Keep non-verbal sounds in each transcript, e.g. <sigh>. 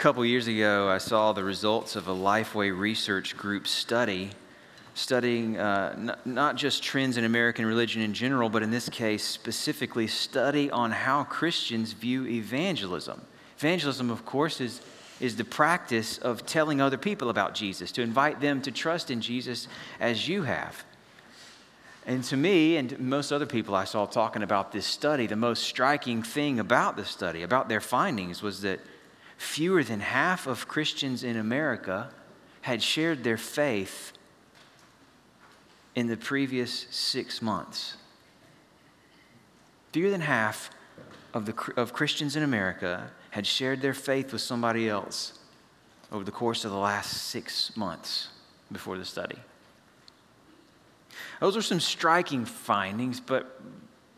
couple years ago, I saw the results of a Lifeway Research Group study studying uh, n- not just trends in American religion in general, but in this case, specifically, study on how Christians view evangelism. Evangelism, of course, is, is the practice of telling other people about Jesus, to invite them to trust in Jesus as you have. And to me, and most other people I saw talking about this study, the most striking thing about the study, about their findings, was that fewer than half of Christians in America had shared their faith in the previous six months. Fewer than half of, the, of Christians in America had shared their faith with somebody else over the course of the last six months before the study. Those are some striking findings, but,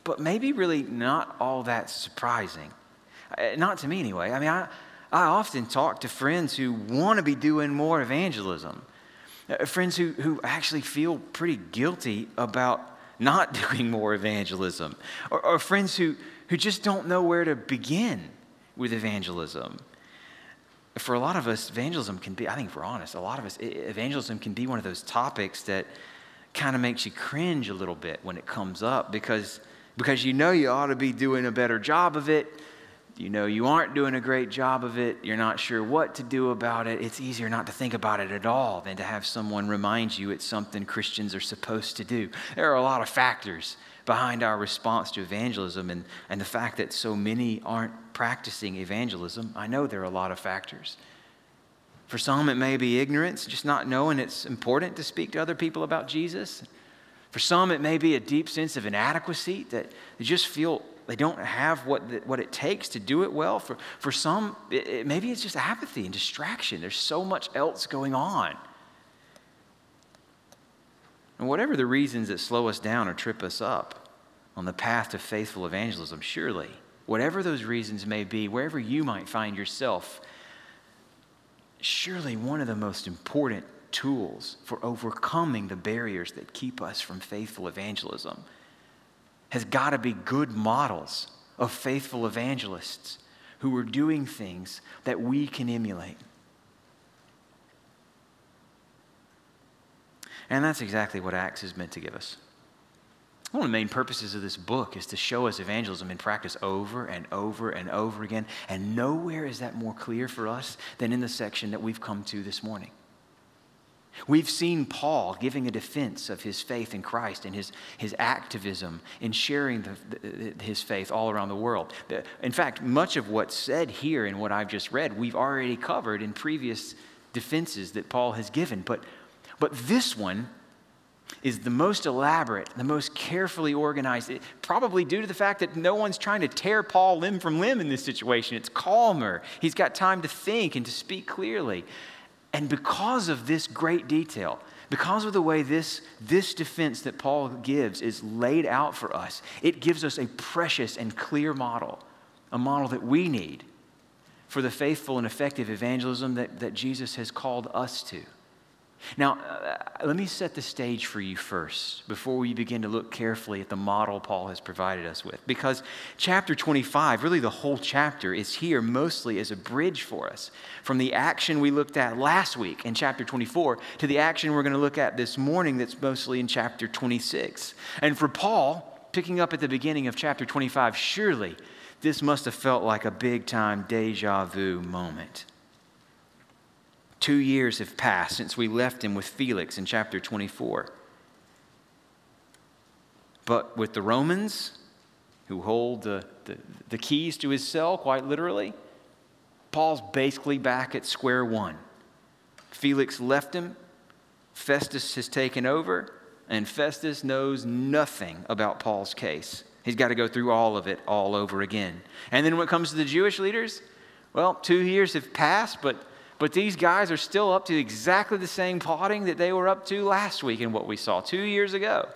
but maybe really not all that surprising. Uh, not to me, anyway. I mean, I, I often talk to friends who want to be doing more evangelism, uh, friends who, who actually feel pretty guilty about not <laughs> doing more evangelism, or, or friends who, who just don't know where to begin with evangelism. For a lot of us, evangelism can be, I think we're honest, a lot of us, evangelism can be one of those topics that kind of makes you cringe a little bit when it comes up because, because you know you ought to be doing a better job of it. You know you aren't doing a great job of it. You're not sure what to do about it. It's easier not to think about it at all than to have someone remind you it's something Christians are supposed to do. There are a lot of factors behind our response to evangelism and, and the fact that so many aren't practicing evangelism. I know there are a lot of factors. For some, it may be ignorance, just not knowing it's important to speak to other people about Jesus. For some, it may be a deep sense of inadequacy that they just feel they don't have what, the, what it takes to do it well. For, for some, it, it, maybe it's just apathy and distraction. There's so much else going on. And whatever the reasons that slow us down or trip us up on the path to faithful evangelism, surely, whatever those reasons may be, wherever you might find yourself surely one of the most important tools for overcoming the barriers that keep us from faithful evangelism has got to be good models of faithful evangelists who are doing things that we can emulate. And that's exactly what Acts is meant to give us. One of the main purposes of this book is to show us evangelism in practice over and over and over again. And nowhere is that more clear for us than in the section that we've come to this morning. We've seen Paul giving a defense of his faith in Christ and his, his activism in sharing the, the, his faith all around the world. In fact, much of what's said here in what I've just read, we've already covered in previous defenses that Paul has given. But, but this one is the most elaborate, the most carefully organized, eh, probably due to the fact that no one's trying to tear Paul limb from limb in this situation. It's calmer. He's got time to think and to speak clearly. And because of this great detail, because of the way this, this defense that Paul gives is laid out for us, it gives us a precious and clear model, a model that we need for the faithful and effective evangelism that, that Jesus has called us to. Now, uh, let me set the stage for you first before we begin to look carefully at the model Paul has provided us with. Because chapter 25, really the whole chapter, is here mostly as a bridge for us from the action we looked at last week in chapter 24 to the action we're going to look at this morning that's mostly in chapter 26. And for Paul, picking up at the beginning of chapter 25, surely this must have felt like a big time deja vu moment. Two years have passed since we left him with Felix in chapter 24. But with the Romans, who hold the, the, the, keys to his cell, quite literally, Paul's basically back at square one. Felix left him, Festus has taken over, and Festus knows nothing about Paul's case. He's got to go through all of it all over again. And then when it comes to the Jewish leaders, well, two years have passed, but but these guys are still up to exactly the same plotting that they were up to last week and what we saw two years ago.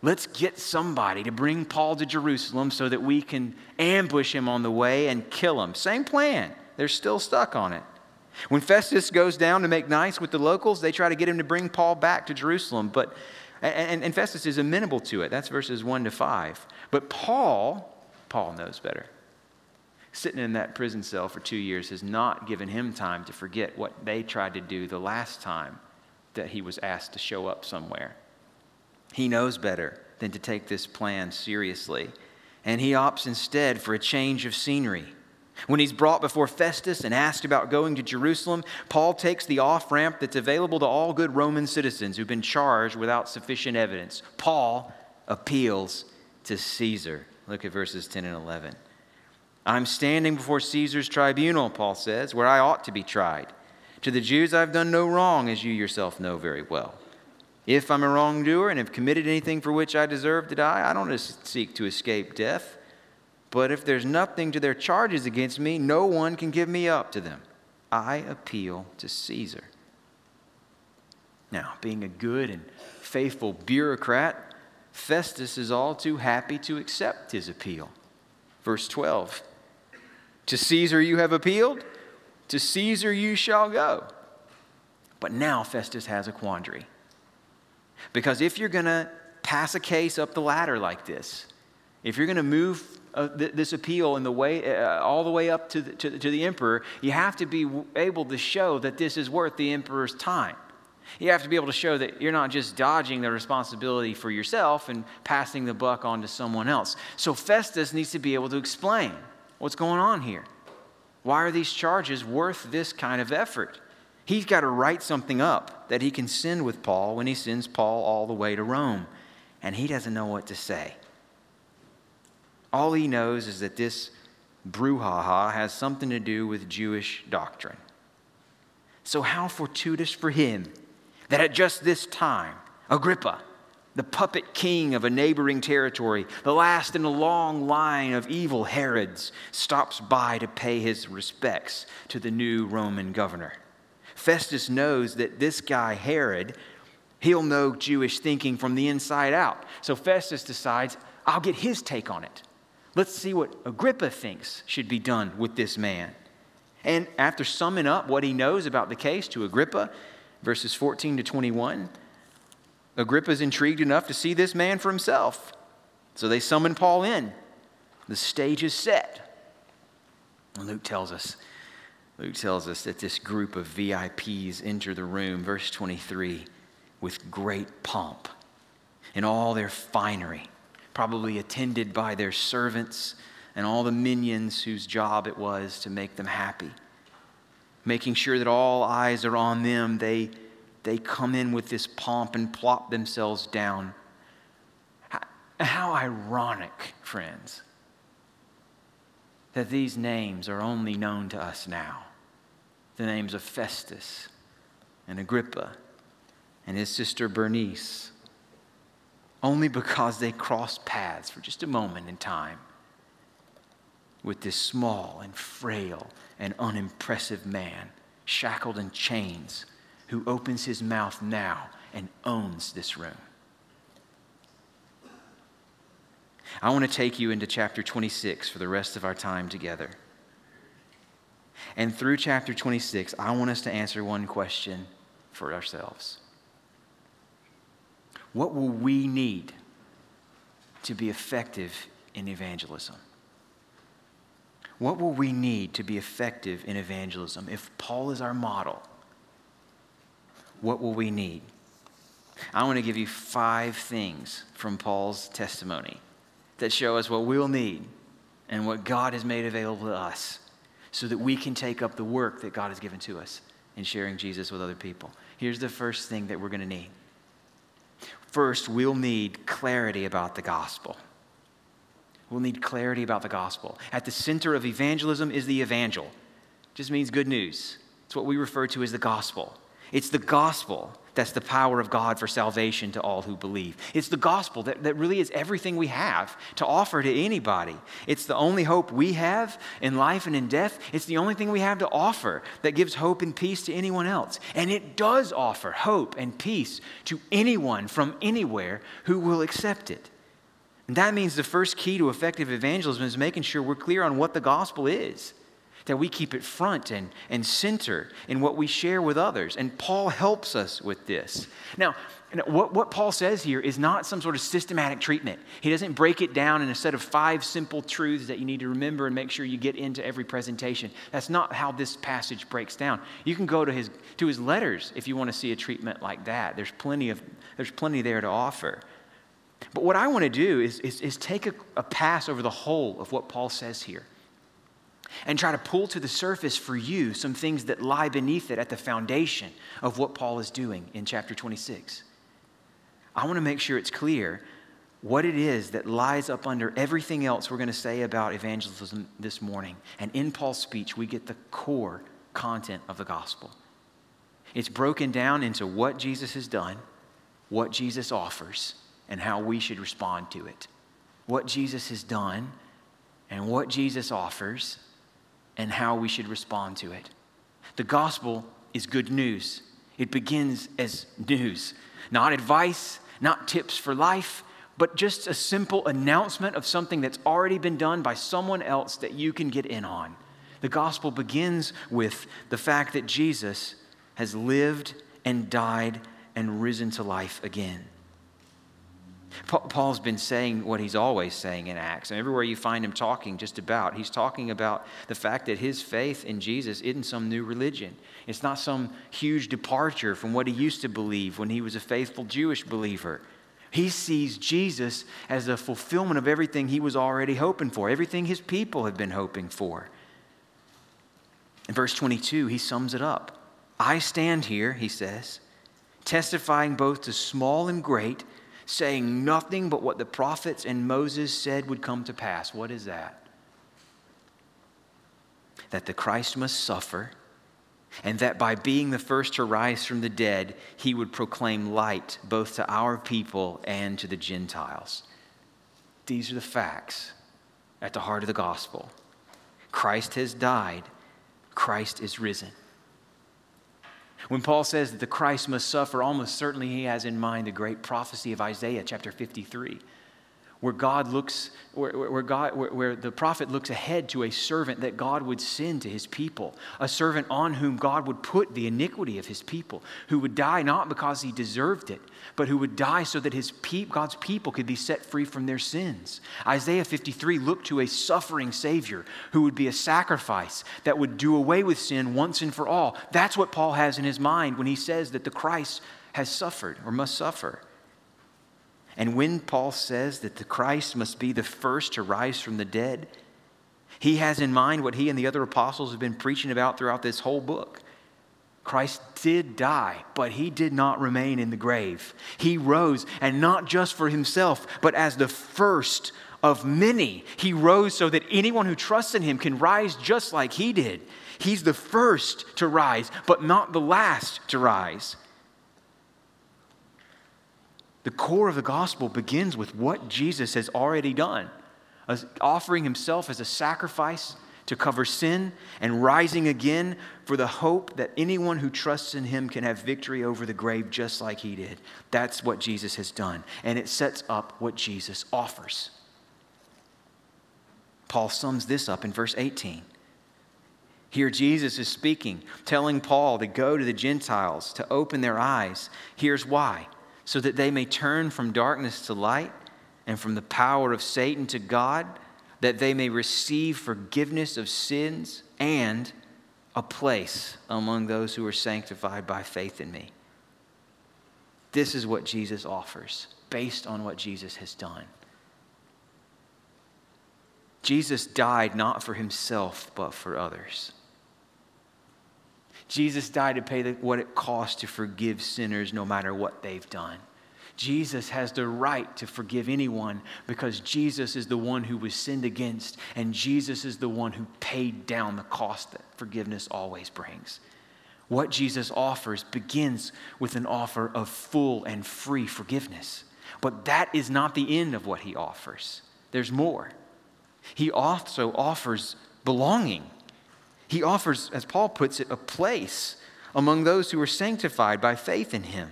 Let's get somebody to bring Paul to Jerusalem so that we can ambush him on the way and kill him. Same plan. They're still stuck on it. When Festus goes down to make nice with the locals, they try to get him to bring Paul back to Jerusalem. But and, and Festus is amenable to it. That's verses 1 to 5. But Paul, Paul knows better sitting in that prison cell for two years has not given him time to forget what they tried to do the last time that he was asked to show up somewhere. He knows better than to take this plan seriously, and he opts instead for a change of scenery. When he's brought before Festus and asked about going to Jerusalem, Paul takes the off ramp that's available to all good Roman citizens who've been charged without sufficient evidence. Paul appeals to Caesar. Look at verses 10 and 11. I'm standing before Caesar's tribunal, Paul says, where I ought to be tried. To the Jews, I've done no wrong, as you yourself know very well. If I'm a wrongdoer and have committed anything for which I deserve to die, I don't seek to escape death. But if there's nothing to their charges against me, no one can give me up to them. I appeal to Caesar. Now, being a good and faithful bureaucrat, Festus is all too happy to accept his appeal. Verse 12 To Caesar you have appealed, to Caesar you shall go. But now Festus has a quandary. Because if you're going to pass a case up the ladder like this, if you're going to move uh, th- this appeal in the way, uh, all the way up to the, to, to the emperor, you have to be able to show that this is worth the emperor's time. You have to be able to show that you're not just dodging the responsibility for yourself and passing the buck on to someone else. So Festus needs to be able to explain what's going on here. Why are these charges worth this kind of effort? He's got to write something up that he can send with Paul when he sends Paul all the way to Rome. And he doesn't know what to say. All he knows is that this brouhaha has something to do with Jewish doctrine. So, how fortuitous for him that at just this time, Agrippa, the puppet king of a neighboring territory, the last in a long line of evil Herods, stops by to pay his respects to the new Roman governor. Festus knows that this guy, Herod, he'll know Jewish thinking from the inside out. So Festus decides, I'll get his take on it. Let's see what Agrippa thinks should be done with this man. And after summing up what he knows about the case to Agrippa, verses 14 to 21, Agrippa is intrigued enough to see this man for himself. So they summon Paul in. The stage is set. And Luke tells us Luke tells us that this group of VIPs enter the room, verse 23, with great pomp in all their finery, probably attended by their servants and all the minions whose job it was to make them happy. Making sure that all eyes are on them, they, they come in with this pomp and plop themselves down. How, how ironic, friends, that these names are only known to us now the names of Festus and Agrippa and his sister Bernice, only because they crossed paths for just a moment in time with this small and frail and unimpressive man, shackled in chains, who opens his mouth now and owns this room. I want to take you into chapter 26 for the rest of our time together. And through chapter 26, I want us to answer one question for ourselves What will we need to be effective in evangelism? What will we need to be effective in evangelism? If Paul is our model, what will we need? I want to give you five things from Paul's testimony that show us what we'll need and what God has made available to us so that we can take up the work that God has given to us in sharing Jesus with other people. Here's the first thing that we're going to need. First, we'll need clarity about the gospel. We'll need clarity about the gospel. At the center of evangelism is the evangel. It just means good news. It's what we refer to as the gospel. It's the gospel that's the power of God for salvation to all who believe. It's the gospel that, that really is everything we have to offer to anybody. It's the only hope we have in life and in death. It's the only thing we have to offer that gives hope and peace to anyone else. And it does offer hope and peace to anyone from anywhere who will accept it. And that means the first key to effective evangelism is making sure we're clear on what the gospel is that we keep it front and, and center in what we share with others. And Paul helps us with this. Now, what, what Paul says here is not some sort of systematic treatment. He doesn't break it down in a set of five simple truths that you need to remember and make sure you get into every presentation. That's not how this passage breaks down. You can go to his, to his letters if you want to see a treatment like that. There's plenty, of, there's plenty there to offer. But what I want to do is, is, is take a, a pass over the whole of what Paul says here and try to pull to the surface for you some things that lie beneath it at the foundation of what Paul is doing in chapter 26. I want to make sure it's clear what it is that lies up under everything else we're going to say about evangelism this morning. And in Paul's speech, we get the core content of the gospel. It's broken down into what Jesus has done, what Jesus offers, and how we should respond to it. What Jesus has done and what Jesus offers and how we should respond to it. The gospel is good news. It begins as news, not advice, not tips for life, but just a simple announcement of something that's already been done by someone else that you can get in on. The gospel begins with the fact that Jesus has lived and died and risen to life again. Paul's been saying what he's always saying in Acts. And everywhere you find him talking just about, he's talking about the fact that his faith in Jesus isn't some new religion. It's not some huge departure from what he used to believe when he was a faithful Jewish believer. He sees Jesus as a fulfillment of everything he was already hoping for, everything his people had been hoping for. In verse 22, he sums it up. I stand here, he says, testifying both to small and great saying nothing but what the prophets and Moses said would come to pass. What is that? That the Christ must suffer, and that by being the first to rise from the dead, he would proclaim light both to our people and to the Gentiles. These are the facts at the heart of the gospel. Christ has died, Christ is risen. When Paul says that the Christ must suffer, almost certainly he has in mind the great prophecy of Isaiah chapter 53 where God looks, where, where, God, where, where, the prophet looks ahead to a servant that God would send to his people, a servant on whom God would put the iniquity of his people, who would die not because he deserved it, but who would die so that his pe- God's people could be set free from their sins. Isaiah 53 looked to a suffering Savior who would be a sacrifice that would do away with sin once and for all. That's what Paul has in his mind when he says that the Christ has suffered or must suffer. And when Paul says that the Christ must be the first to rise from the dead, he has in mind what he and the other apostles have been preaching about throughout this whole book. Christ did die, but he did not remain in the grave. He rose, and not just for himself, but as the first of many. He rose so that anyone who trusts in him can rise just like he did. He's the first to rise, but not the last to rise. The core of the gospel begins with what Jesus has already done, offering himself as a sacrifice to cover sin and rising again for the hope that anyone who trusts in him can have victory over the grave just like he did. That's what Jesus has done, and it sets up what Jesus offers. Paul sums this up in verse 18. Here, Jesus is speaking, telling Paul to go to the Gentiles, to open their eyes. Here's why so that they may turn from darkness to light and from the power of Satan to God, that they may receive forgiveness of sins and a place among those who are sanctified by faith in me. This is what Jesus offers based on what Jesus has done. Jesus died not for himself, but for others. Jesus died to pay the, what it costs to forgive sinners no matter what they've done. Jesus has the right to forgive anyone because Jesus is the one who was sinned against, and Jesus is the one who paid down the cost that forgiveness always brings. What Jesus offers begins with an offer of full and free forgiveness. But that is not the end of what he offers, there's more. He also offers belonging. He offers, as Paul puts it, a place among those who are sanctified by faith in him.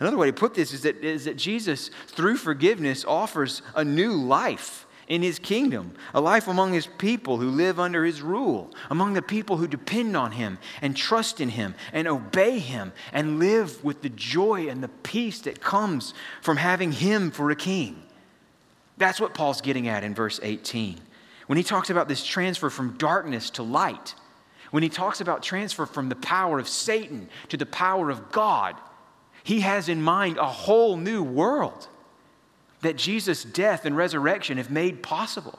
Another way to put this is that, is that Jesus, through forgiveness, offers a new life in his kingdom, a life among his people who live under his rule, among the people who depend on him and trust in him and obey him and live with the joy and the peace that comes from having him for a king. That's what Paul's getting at in verse 18. When he talks about this transfer from darkness to light, when he talks about transfer from the power of Satan to the power of God, he has in mind a whole new world that Jesus' death and resurrection have made possible.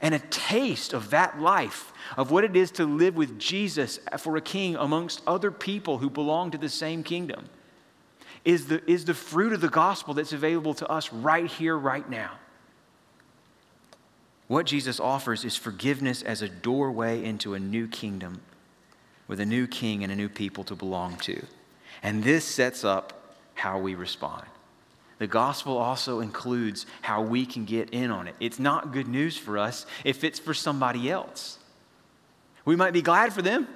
And a taste of that life, of what it is to live with Jesus for a king amongst other people who belong to the same kingdom, is the, is the fruit of the gospel that's available to us right here, right now. What Jesus offers is forgiveness as a doorway into a new kingdom with a new king and a new people to belong to. And this sets up how we respond the gospel also includes how we can get in on it. It's not good news for us if it's for somebody else. We might be glad for them,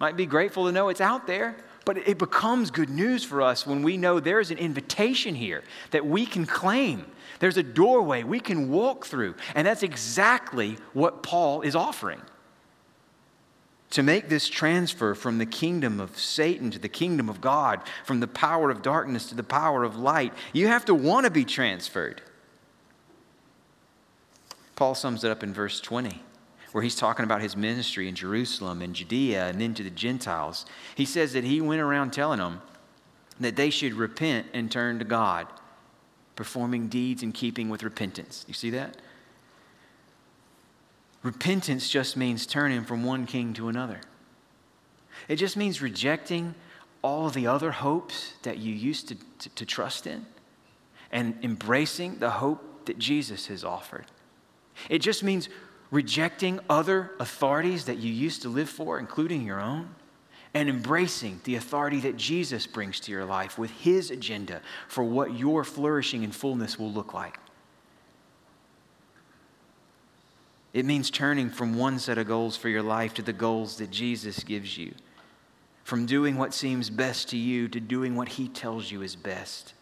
might be grateful to know it's out there, but it becomes good news for us when we know there's an invitation here that we can claim. There's a doorway we can walk through. And that's exactly what Paul is offering to make this transfer from the kingdom of Satan to the kingdom of God, from the power of darkness to the power of light, you have to want to be transferred. Paul sums it up in verse 20, where he's talking about his ministry in Jerusalem and Judea and then to the Gentiles. He says that he went around telling them that they should repent and turn to God, performing deeds in keeping with repentance. You see that? Repentance just means turning from one king to another. It just means rejecting all the other hopes that you used to, to, to, trust in and embracing the hope that Jesus has offered. It just means rejecting other authorities that you used to live for, including your own, and embracing the authority that Jesus brings to your life with his agenda for what your flourishing and fullness will look like. It means turning from one set of goals for your life to the goals that Jesus gives you. From doing what seems best to you to doing what he tells you is best.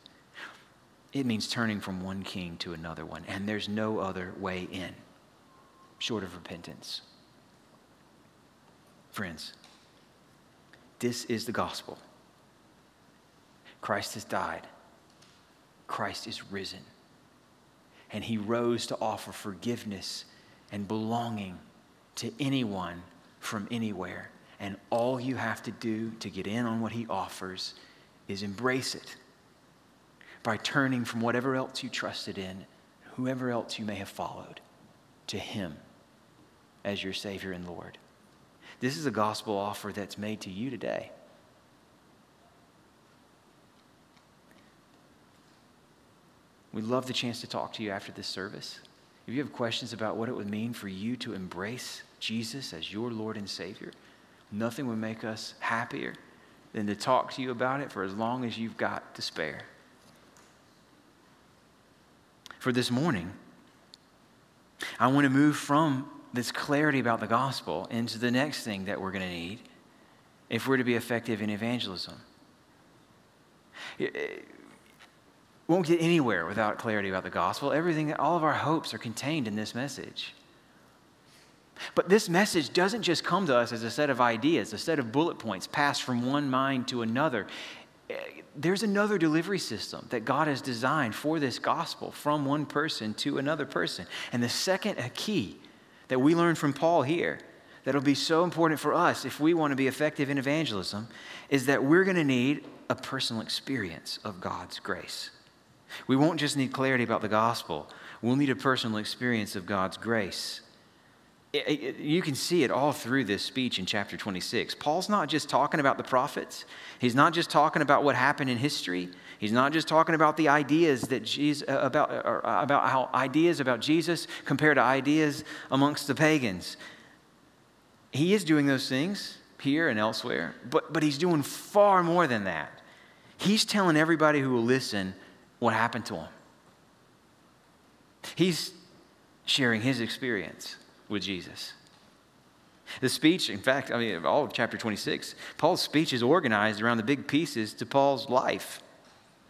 It means turning from one king to another one, and there's no other way in short of repentance. Friends, this is the gospel. Christ has died, Christ is risen, and he rose to offer forgiveness and belonging to anyone from anywhere. And all you have to do to get in on what he offers is embrace it by turning from whatever else you trusted in, whoever else you may have followed, to him as your Savior and Lord. This is a gospel offer that's made to you today. We'd love the chance to talk to you after this service. If you have questions about what it would mean for you to embrace Jesus as your Lord and Savior, nothing would make us happier than to talk to you about it for as long as you've got to spare. For this morning, I want to move from this clarity about the gospel into the next thing that we're going to need if we're to be effective in evangelism won't get anywhere without clarity about the gospel. Everything, all of our hopes are contained in this message. But this message doesn't just come to us as a set of ideas, a set of bullet points passed from one mind to another. Eh, there's another delivery system that God has designed for this gospel from one person to another person. And the second key that we learn from Paul here that'll be so important for us if we want to be effective in evangelism is that we're going to need a personal experience of God's grace. We won't just need clarity about the gospel, we'll need a personal experience of God's grace. You can see it all through this speech in chapter 26. Paul's not just talking about the prophets. He's not just talking about what happened in history. He's not just talking about the ideas that Jesus, uh, about, uh, about how ideas about Jesus compare to ideas amongst the pagans. He is doing those things here and elsewhere, but, but he's doing far more than that. He's telling everybody who will listen what happened to him. He's sharing his experience with Jesus. The speech, in fact, I mean, all of chapter 26, Paul's speech is organized around the big pieces to Paul's life.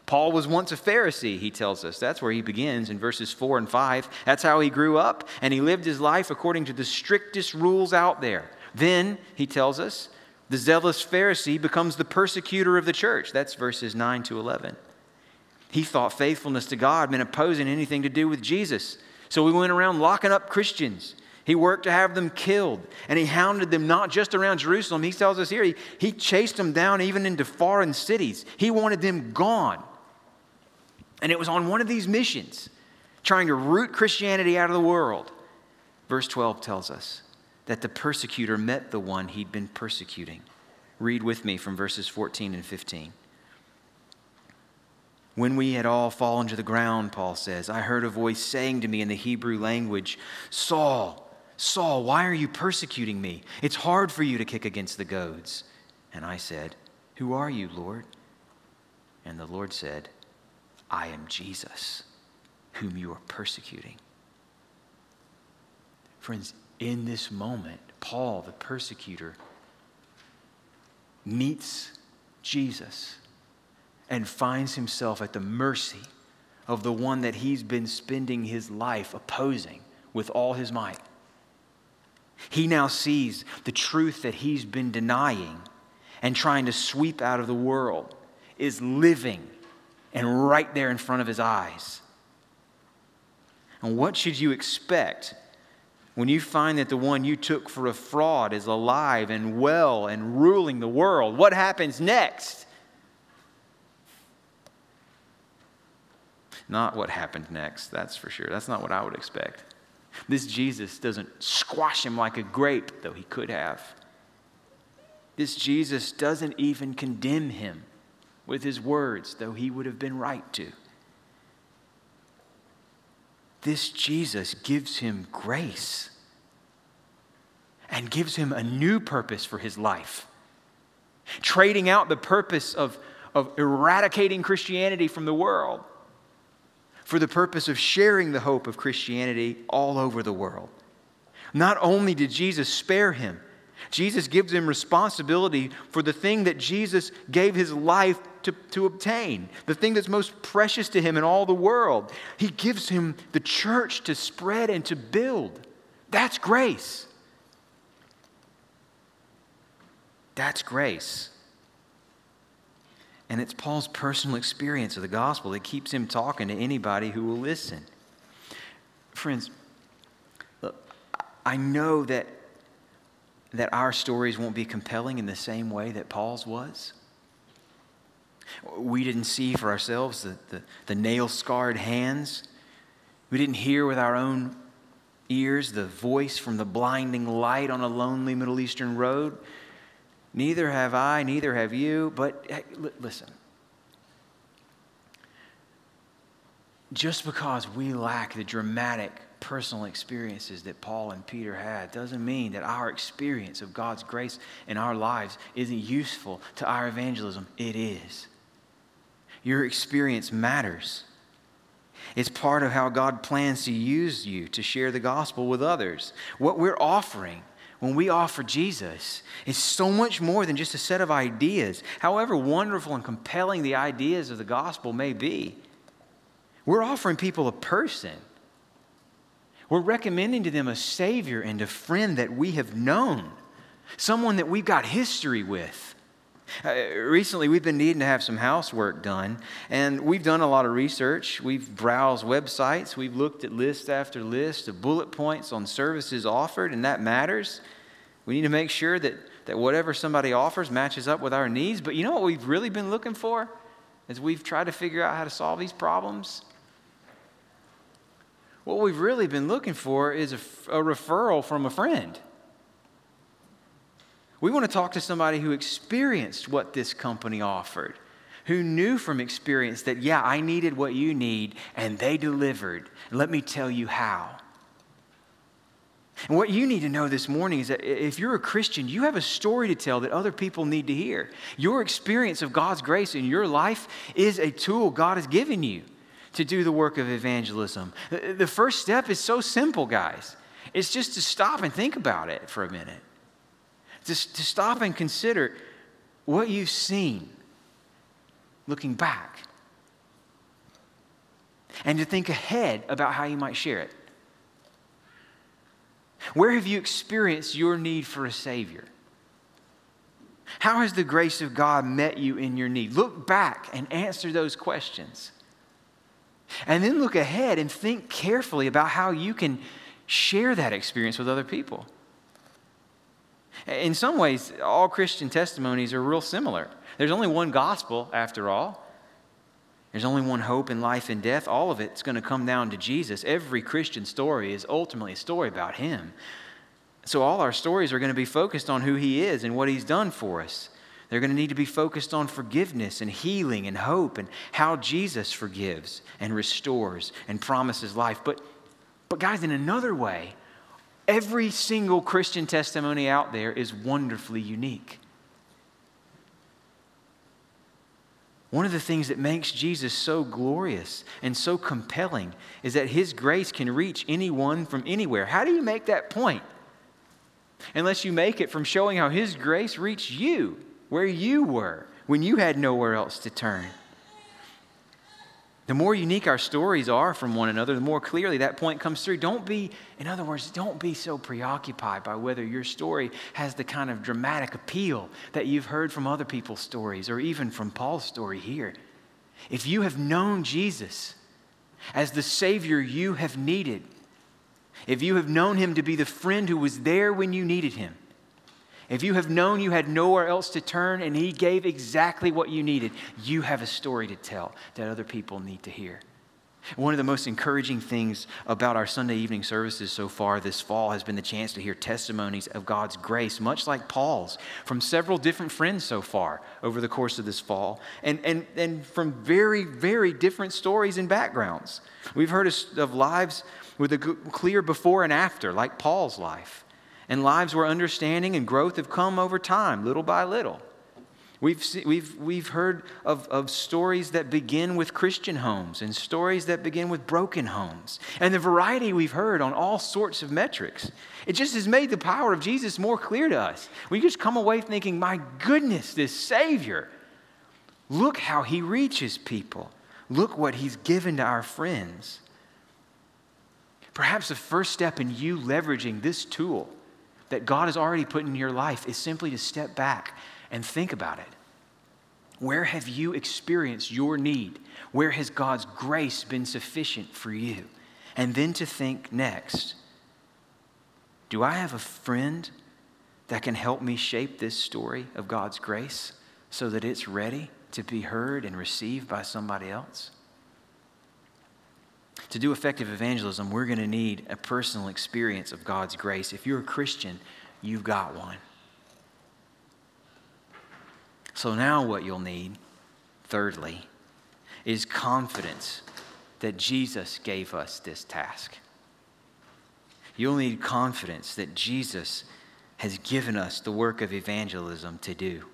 Paul was once a Pharisee, he tells us. That's where he begins in verses 4 and 5. That's how he grew up, and he lived his life according to the strictest rules out there. Then, he tells us, the zealous Pharisee becomes the persecutor of the church. That's verses 9 to 11. He thought faithfulness to God meant opposing anything to do with Jesus. So he went around locking up Christians. He worked to have them killed, and he hounded them not just around Jerusalem. He tells us here, he, he chased them down even into foreign cities. He wanted them gone. And it was on one of these missions, trying to root Christianity out of the world. Verse 12 tells us that the persecutor met the one he'd been persecuting. Read with me from verses 14 and 15. When we had all fallen to the ground, Paul says, I heard a voice saying to me in the Hebrew language, Saul, Saul, why are you persecuting me? It's hard for you to kick against the goads. And I said, Who are you, Lord? And the Lord said, I am Jesus, whom you are persecuting. Friends, in this moment, Paul, the persecutor, meets Jesus and finds himself at the mercy of the one that he's been spending his life opposing with all his might. He now sees the truth that he's been denying and trying to sweep out of the world is living and right there in front of his eyes. And what should you expect when you find that the one you took for a fraud is alive and well and ruling the world? What happens next? Not what happened next, that's for sure. That's not what I would expect. This Jesus doesn't squash him like a grape, though he could have. This Jesus doesn't even condemn him with his words, though he would have been right to. This Jesus gives him grace and gives him a new purpose for his life. Trading out the purpose of, of eradicating Christianity from the world for the purpose of sharing the hope of Christianity all over the world. Not only did Jesus spare him, Jesus gives him responsibility for the thing that Jesus gave his life to, to obtain, the thing that's most precious to him in all the world. He gives him the church to spread and to build. That's grace. That's grace. And it's Paul's personal experience of the gospel that keeps him talking to anybody who will listen. Friends, look, I know that, that our stories won't be compelling in the same way that Paul's was. We didn't see for ourselves the, the, the nail scarred hands. We didn't hear with our own ears the voice from the blinding light on a lonely Middle Eastern road. Neither have I, neither have you. But hey, listen. Just because we lack the dramatic personal experiences that Paul and Peter had doesn't mean that our experience of God's grace in our lives isn't useful to our evangelism. It is. Your experience matters. It's part of how God plans to use you to share the gospel with others. What we're offering when we offer Jesus, is so much more than just a set of ideas. However wonderful and compelling the ideas of the gospel may be, we're offering people a person. We're recommending to them a Savior and a friend that we have known, someone that we've got history with. Uh, recently, we've been needing to have some housework done, and we've done a lot of research. We've browsed websites, we've looked at list after list of bullet points on services offered, and that matters. We need to make sure that, that whatever somebody offers matches up with our needs. But you know what we've really been looking for as we've tried to figure out how to solve these problems? What we've really been looking for is a, a referral from a friend. We want to talk to somebody who experienced what this company offered, who knew from experience that, yeah, I needed what you need, and they delivered. let me tell you how. And what you need to know this morning is that if you're a Christian, you have a story to tell that other people need to hear. Your experience of God's grace in your life is a tool God has given you to do the work of evangelism. The first step is so simple, guys. It's just to stop and think about it for a minute. Just to stop and consider what you've seen looking back and to think ahead about how you might share it. Where have you experienced your need for a Savior? How has the grace of God met you in your need? Look back and answer those questions. And then look ahead and think carefully about how you can share that experience with other people. In some ways, all Christian testimonies are real similar. There's only one gospel, after all. There's only one hope in life and death. All of it's going to come down to Jesus. Every Christian story is ultimately a story about Him. So, all our stories are going to be focused on who He is and what He's done for us. They're going to need to be focused on forgiveness and healing and hope and how Jesus forgives and restores and promises life. But, but guys, in another way, every single Christian testimony out there is wonderfully unique. One of the things that makes Jesus so glorious and so compelling is that his grace can reach anyone from anywhere. How do you make that point? Unless you make it from showing how his grace reached you where you were when you had nowhere else to turn. The more unique our stories are from one another, the more clearly that point comes through. Don't be, in other words, don't be so preoccupied by whether your story has the kind of dramatic appeal that you've heard from other people's stories or even from Paul's story here. If you have known Jesus as the Savior you have needed, if you have known Him to be the friend who was there when you needed Him, if you have known you had nowhere else to turn and He gave exactly what you needed, you have a story to tell that other people need to hear. One of the most encouraging things about our Sunday evening services so far this fall has been the chance to hear testimonies of God's grace, much like Paul's, from several different friends so far over the course of this fall, and, and, and from very, very different stories and backgrounds. We've heard of lives with a clear before and after, like Paul's life and lives where understanding and growth have come over time, little by little. We've, we've, we've heard of, of stories that begin with Christian homes and stories that begin with broken homes, and the variety we've heard on all sorts of metrics. It just has made the power of Jesus more clear to us. We just come away thinking, my goodness, this Savior, look how he reaches people. Look what he's given to our friends. Perhaps the first step in you leveraging this tool that God has already put in your life is simply to step back and think about it. Where have you experienced your need? Where has God's grace been sufficient for you? And then to think next do I have a friend that can help me shape this story of God's grace so that it's ready to be heard and received by somebody else? To do effective evangelism, we're going to need a personal experience of God's grace. If you're a Christian, you've got one. So now, what you'll need, thirdly, is confidence that Jesus gave us this task. You'll need confidence that Jesus has given us the work of evangelism to do.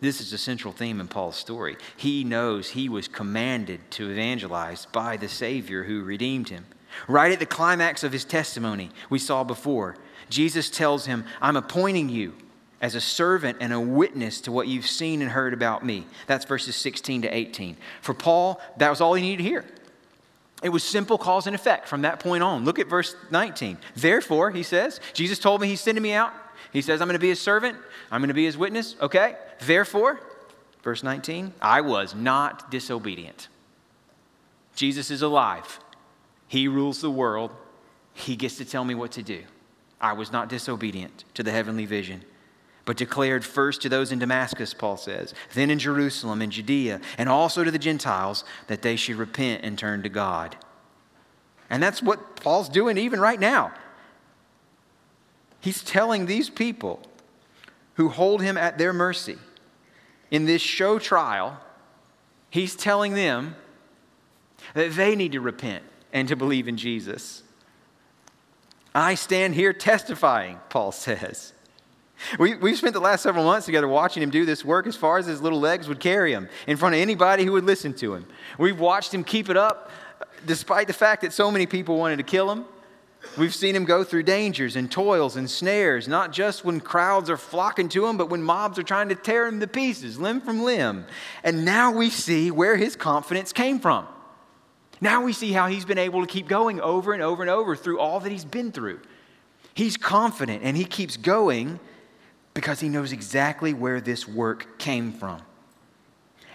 This is a central theme in Paul's story. He knows he was commanded to evangelize by the Savior who redeemed him. Right at the climax of his testimony, we saw before, Jesus tells him, I'm appointing you as a servant and a witness to what you've seen and heard about me. That's verses 16 to 18. For Paul, that was all he needed to hear. It was simple cause and effect from that point on. Look at verse 19. Therefore, he says, Jesus told me he's sending me out he says, I'm going to be his servant, I'm going to be his witness. Okay? Therefore, verse 19, I was not disobedient. Jesus is alive. He rules the world. He gets to tell me what to do. I was not disobedient to the heavenly vision, but declared first to those in Damascus, Paul says, then in Jerusalem and Judea, and also to the Gentiles, that they should repent and turn to God. And that's what Paul's doing even right now. He's telling these people who hold him at their mercy in this show trial, he's telling them that they need to repent and to believe in Jesus. I stand here testifying, Paul <laughs> says. We, we've spent the last several months together watching him do this work as far as his little legs would carry him in front of anybody who would listen to him. We've watched him keep it up despite the fact that so many people wanted to kill him. We've seen him go through dangers and toils and snares, not just when crowds are flocking to him, but when mobs are trying to tear him to pieces, limb from limb. And now we see where his confidence came from. Now we see how he's been able to keep going over and over and over through all that he's been through. He's confident and he keeps going because he knows exactly where this work came from.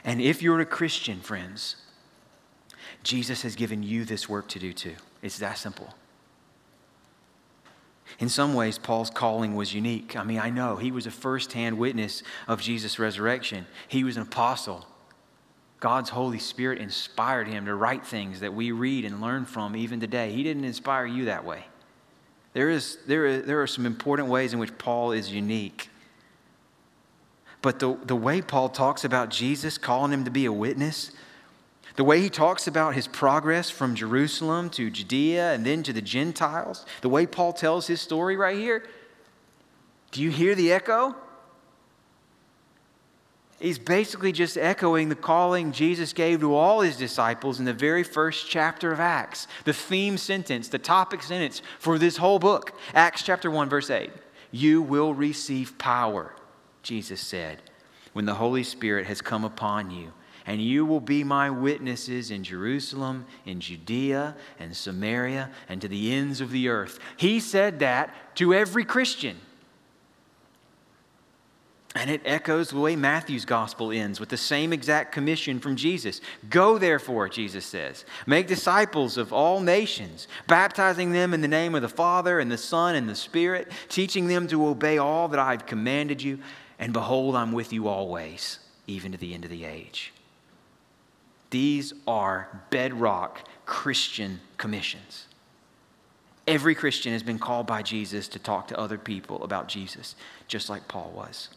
And if you're a Christian, friends, Jesus has given you this work to do too. It's that simple. In some ways, Paul's calling was unique. I mean, I know he was a firsthand witness of Jesus' resurrection, he was an apostle. God's Holy Spirit inspired him to write things that we read and learn from even today. He didn't inspire you that way. There, is, there, is, there are some important ways in which Paul is unique. But the, the way Paul talks about Jesus, calling him to be a witness, the way he talks about his progress from Jerusalem to Judea and then to the Gentiles, the way Paul tells his story right here, do you hear the echo? He's basically just echoing the calling Jesus gave to all his disciples in the very first chapter of Acts. The theme sentence, the topic sentence for this whole book. Acts chapter 1, verse 8. You will receive power, Jesus said, when the Holy Spirit has come upon you. And you will be my witnesses in Jerusalem, in Judea, and Samaria, and to the ends of the earth. He said that to every Christian. And it echoes the way Matthew's gospel ends with the same exact commission from Jesus. Go, therefore, Jesus says, make disciples of all nations, baptizing them in the name of the Father and the Son and the Spirit, teaching them to obey all that I've commanded you. And behold, I'm with you always, even to the end of the age. These are bedrock Christian commissions. Every Christian has been called by Jesus to talk to other people about Jesus, just like Paul was.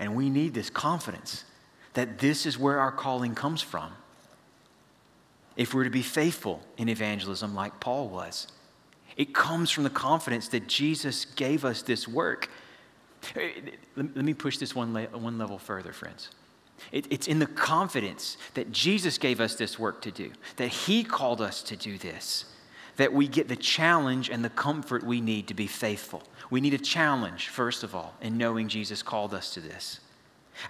And we need this confidence that this is where our calling comes from. If we're to be faithful in evangelism like Paul was, it comes from the confidence that Jesus gave us this work. Let me push this one, one level further, friends. It, it's in the confidence that Jesus gave us this work to do, that He called us to do this, that we get the challenge and the comfort we need to be faithful. We need a challenge, first of all, in knowing Jesus called us to this.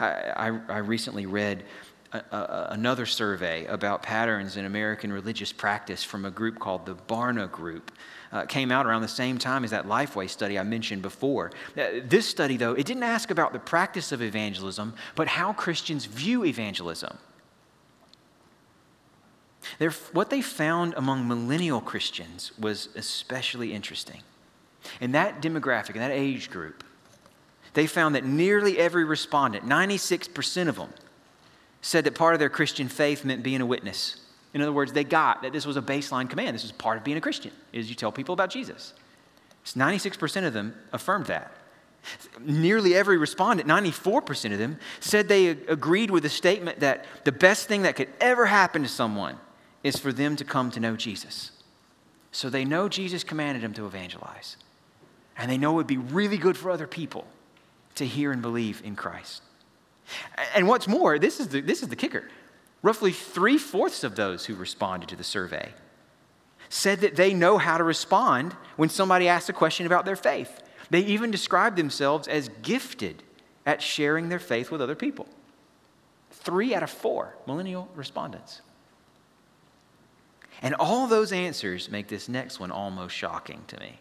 I, I, I recently read a, a, another survey about patterns in American religious practice from a group called the Barna Group. Uh, came out around the same time as that Lifeway study I mentioned before. Uh, this study, though, it didn't ask about the practice of evangelism, but how Christians view evangelism. They're, what they found among millennial Christians was especially interesting. In that demographic, in that age group, they found that nearly every respondent, 96% of them, said that part of their Christian faith meant being a witness. In other words, they got that this was a baseline command. This was part of being a Christian, is you tell people about Jesus. 96% of them affirmed that. Nearly every respondent, 94% of them, said they agreed with the statement that the best thing that could ever happen to someone is for them to come to know Jesus. So they know Jesus commanded them to evangelize. And they know it would be really good for other people to hear and believe in Christ. And what's more, this is the, this is the kicker. Roughly three fourths of those who responded to the survey said that they know how to respond when somebody asks a question about their faith. They even described themselves as gifted at sharing their faith with other people. Three out of four millennial respondents. And all those answers make this next one almost shocking to me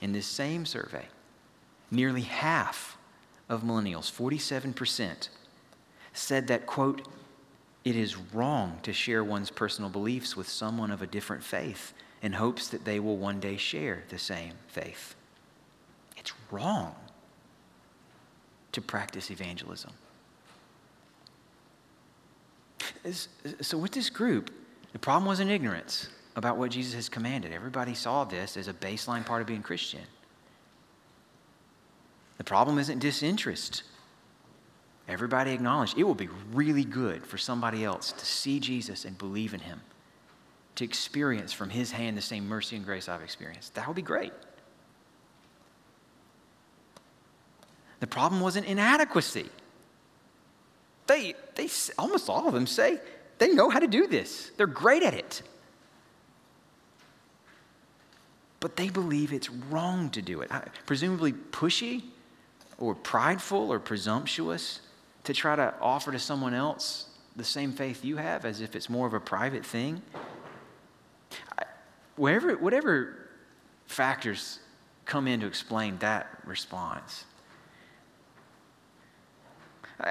in this same survey, nearly half of millennials, 47%, said that, quote, it is wrong to share one's personal beliefs with someone of a different faith in hopes that they will one day share the same faith. It's wrong to practice evangelism. So, with this group, the problem wasn't ignorance about what Jesus has commanded. Everybody saw this as a baseline part of being Christian. The problem isn't disinterest. Everybody acknowledged it will be really good for somebody else to see Jesus and believe in him, to experience from his hand the same mercy and grace I've experienced. That would be great. The problem wasn't inadequacy. They, they, almost all of them say they know how to do this, they're great at it. but they believe it's wrong to do it. Presumably pushy or prideful or presumptuous to try to offer to someone else the same faith you have as if it's more of a private thing. whatever, whatever factors come in to explain that response.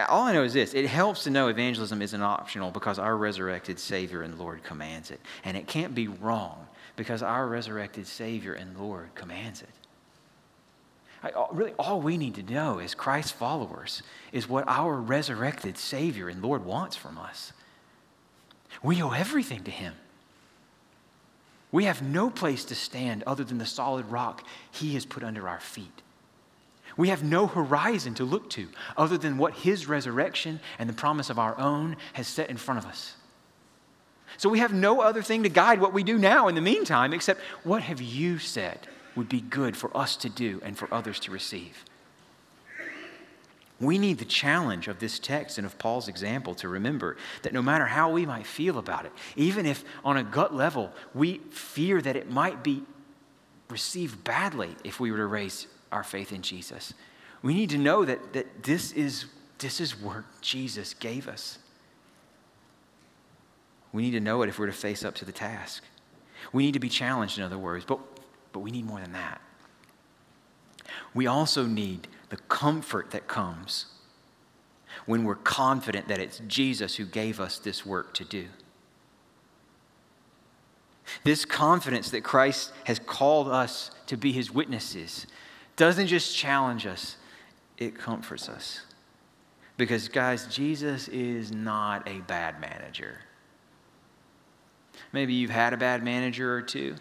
All I know is this it helps to know evangelism isn't optional because our resurrected Savior and Lord commands it. And it can't be wrong because our resurrected Savior and Lord commands it. Really, all we need to know as Christ's followers is what our resurrected Savior and Lord wants from us. We owe everything to Him. We have no place to stand other than the solid rock He has put under our feet. We have no horizon to look to other than what His resurrection and the promise of our own has set in front of us. So we have no other thing to guide what we do now in the meantime except what have you said would be good for us to do and for others to receive. We need the challenge of this text and of Paul's example to remember that no matter how we might feel about it, even if on a gut level we fear that it might be received badly if we were to raise our faith in Jesus, we need to know that, that this, is, this is what Jesus gave us. We need to know it if we're to face up to the task. We need to be challenged, in other words, but, but we need more than that. We also need the comfort that comes when we're confident that it's Jesus who gave us this work to do. This confidence that Christ has called us to be his witnesses doesn't just challenge us, it comforts us. Because, guys, Jesus is not a bad manager. Maybe you've had a bad manager or two.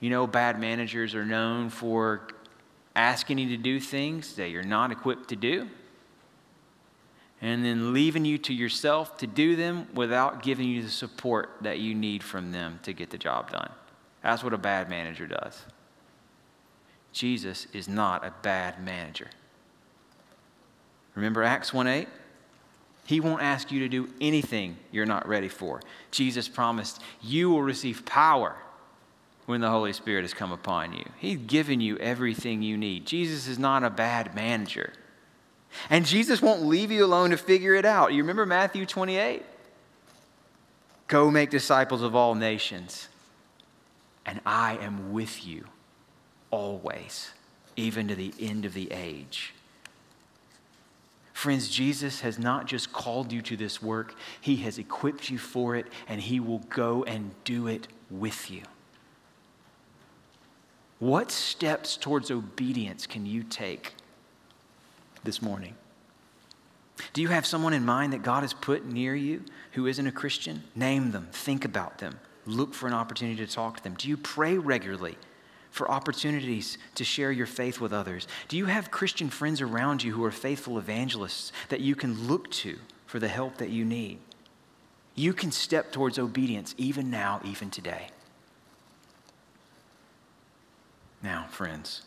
You know, bad managers are known for asking you to do things that you're not equipped to do, and then leaving you to yourself to do them without giving you the support that you need from them to get the job done. That's what a bad manager does. Jesus is not a bad manager. Remember Acts 1 8? He won't ask you to do anything you're not ready for. Jesus promised, You will receive power when the Holy Spirit has come upon you. He's given you everything you need. Jesus is not a bad manager. And Jesus won't leave you alone to figure it out. You remember Matthew 28? Go make disciples of all nations, and I am with you always, even to the end of the age. Friends, Jesus has not just called you to this work, He has equipped you for it, and He will go and do it with you. What steps towards obedience can you take this morning? Do you have someone in mind that God has put near you who isn't a Christian? Name them, think about them, look for an opportunity to talk to them. Do you pray regularly? for opportunities to share your faith with others? Do you have Christian friends around you who are faithful evangelists that you can look to for the help that you need? You can step towards obedience even now, even today. Now, friends,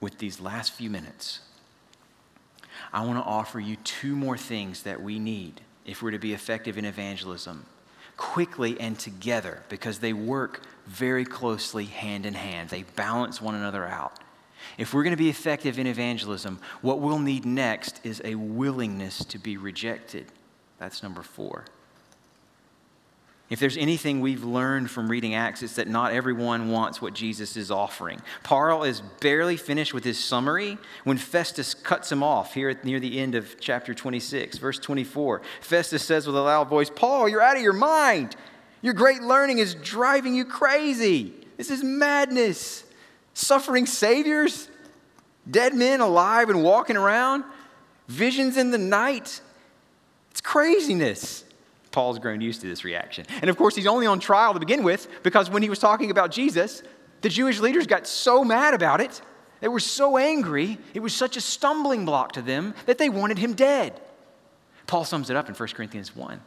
with these last few minutes, I want to offer you two more things that we need if we're to be effective in evangelism quickly and together because they work very closely hand in hand. They balance one another out. If we're going to be effective in evangelism, what we'll need next is a willingness to be rejected. That's number four. If there's anything we've learned from reading Acts, it's that not everyone wants what Jesus is offering. Paul is barely finished with his summary when Festus cuts him off here at, near the end of chapter 26, verse 24. Festus says with a loud voice, Paul, you're out of your mind. Your great learning is driving you crazy. This is madness. Suffering saviors, dead men alive and walking around, visions in the night. It's craziness. Paul's grown used to this reaction. And of course, he's only on trial to begin with because when he was talking about Jesus, the Jewish leaders got so mad about it. They were so angry. It was such a stumbling block to them that they wanted him dead. Paul sums it up in 1 Corinthians 1.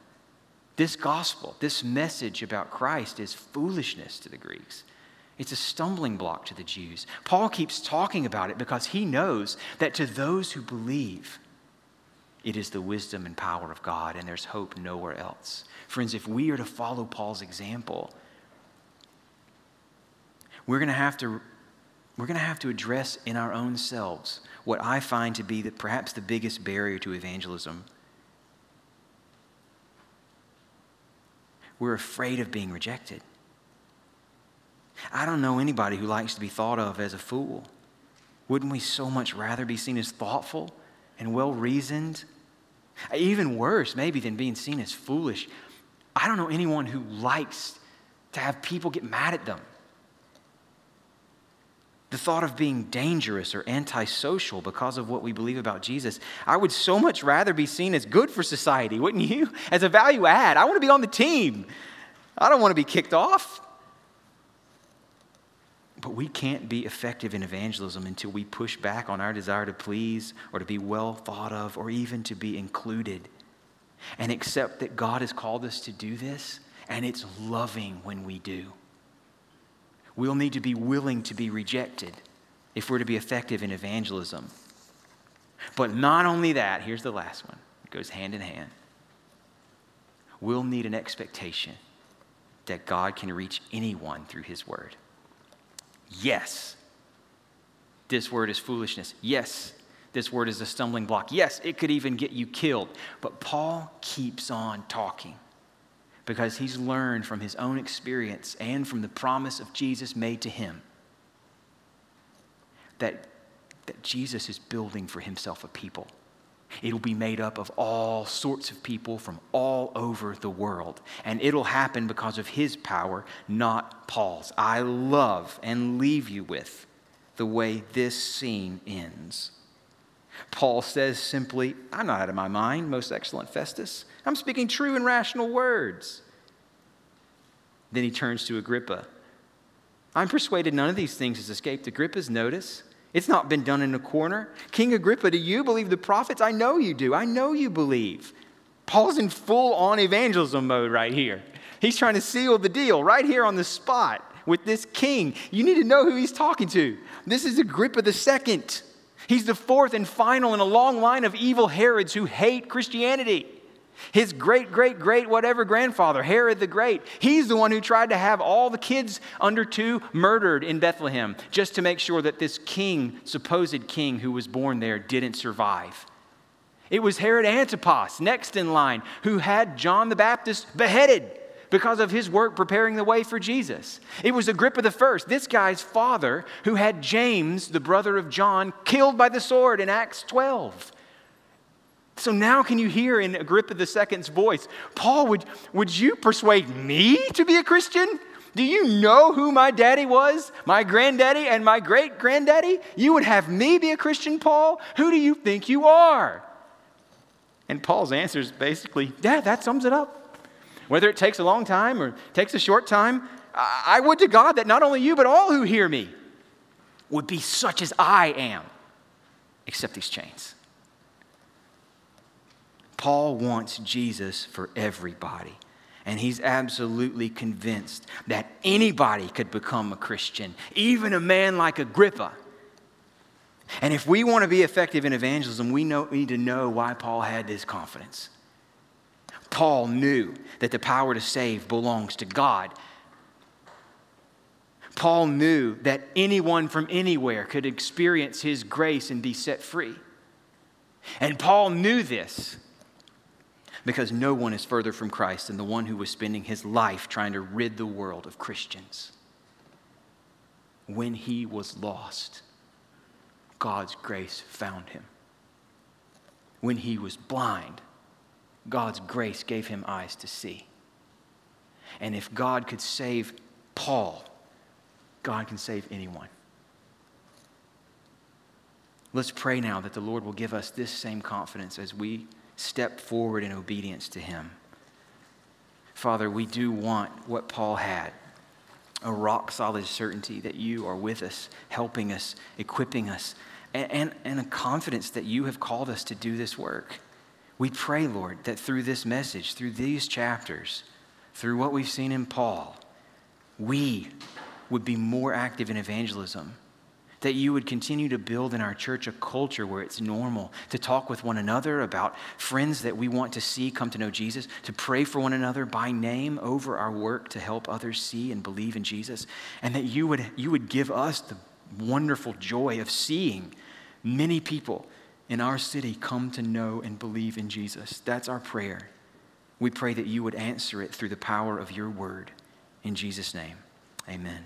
This gospel, this message about Christ is foolishness to the Greeks. It's a stumbling block to the Jews. Paul keeps talking about it because he knows that to those who believe, it is the wisdom and power of God, and there's hope nowhere else. Friends, if we are to follow Paul's example, we're going to have to we're going to have to address in our own selves what I find to be the, perhaps the biggest barrier to evangelism. We're afraid of being rejected. I don't know anybody who likes to be thought of as a fool. Wouldn't we so much rather be seen as thoughtful and well reasoned? Even worse, maybe, than being seen as foolish. I don't know anyone who likes to have people get mad at them. The thought of being dangerous or antisocial because of what we believe about Jesus, I would so much rather be seen as good for society, wouldn't you? <laughs> As a value add. I want to be on the team. I don't want to be kicked off. But we can't be effective in evangelism until we push back on our desire to please or to be well thought of or even to be included and accept that God has called us to do this and it's loving when we do. We'll need to be willing to be rejected if we're to be effective in evangelism. But not only that, here's the last one it goes hand in hand. We'll need an expectation that God can reach anyone through His Word. Yes, this word is foolishness. Yes, this word is a stumbling block. Yes, it could even get you killed. But Paul keeps on talking because he's learned from his own experience and from the promise of Jesus made to him that, that Jesus is building for himself a people. It'll be made up of all sorts of people from all over the world. And it'll happen because of his power, not Paul's. I love and leave you with the way this scene ends. Paul says simply, I'm not out of my mind, most excellent Festus. I'm speaking true and rational words. Then he turns to Agrippa. I'm persuaded none of these things has escaped Agrippa's notice. It's not been done in a corner. King Agrippa, do you believe the prophets? I know you do. I know you believe. Paul's in full on evangelism mode right here. He's trying to seal the deal right here on the spot with this king. You need to know who he's talking to. This is Agrippa second. He's the fourth and final in a long line of evil Herods who hate Christianity. His great, great, great, whatever grandfather, Herod the Great, he's the one who tried to have all the kids under two murdered in Bethlehem just to make sure that this king, supposed king who was born there, didn't survive. It was Herod Antipas, next in line, who had John the Baptist beheaded because of his work preparing the way for Jesus. It was Agrippa the first, this guy's father, who had James, the brother of John, killed by the sword in Acts 12. So now can you hear in Agrippa II's voice, Paul, would, would you persuade me to be a Christian? Do you know who my daddy was? My granddaddy and my great granddaddy? You would have me be a Christian, Paul? Who do you think you are? And Paul's answer is basically, yeah, that sums it up. Whether it takes a long time or takes a short time, I would to God that not only you, but all who hear me would be such as I am, except these chains. Paul wants Jesus for everybody. And he's absolutely convinced that anybody could become a Christian, even a man like Agrippa. And if we want to be effective in evangelism, we, know, we need to know why Paul had this confidence. Paul knew that the power to save belongs to God. Paul knew that anyone from anywhere could experience his grace and be set free. And Paul knew this because no one is further from Christ than the one who was spending his life trying to rid the world of Christians. When he was lost, God's grace found him. When he was blind, God's grace gave him eyes to see. And if God could save Paul, God can save anyone. Let's pray now that the Lord will give us this same confidence as we step forward in obedience to Him. Father, we do want what Paul had a rock solid certainty that you are with us, helping us, equipping us, and, and, and a confidence that you have called us to do this work. We pray, Lord, that through this message, through these chapters, through what we've seen in Paul, we would be more active in evangelism. That you would continue to build in our church a culture where it's normal to talk with one another about friends that we want to see come to know Jesus, to pray for one another by name over our work to help others see and believe in Jesus, and that you would, you would give us the wonderful joy of seeing many people in our city come to know and believe in Jesus. That's our prayer. We pray that you would answer it through the power of your word. In Jesus' name, amen.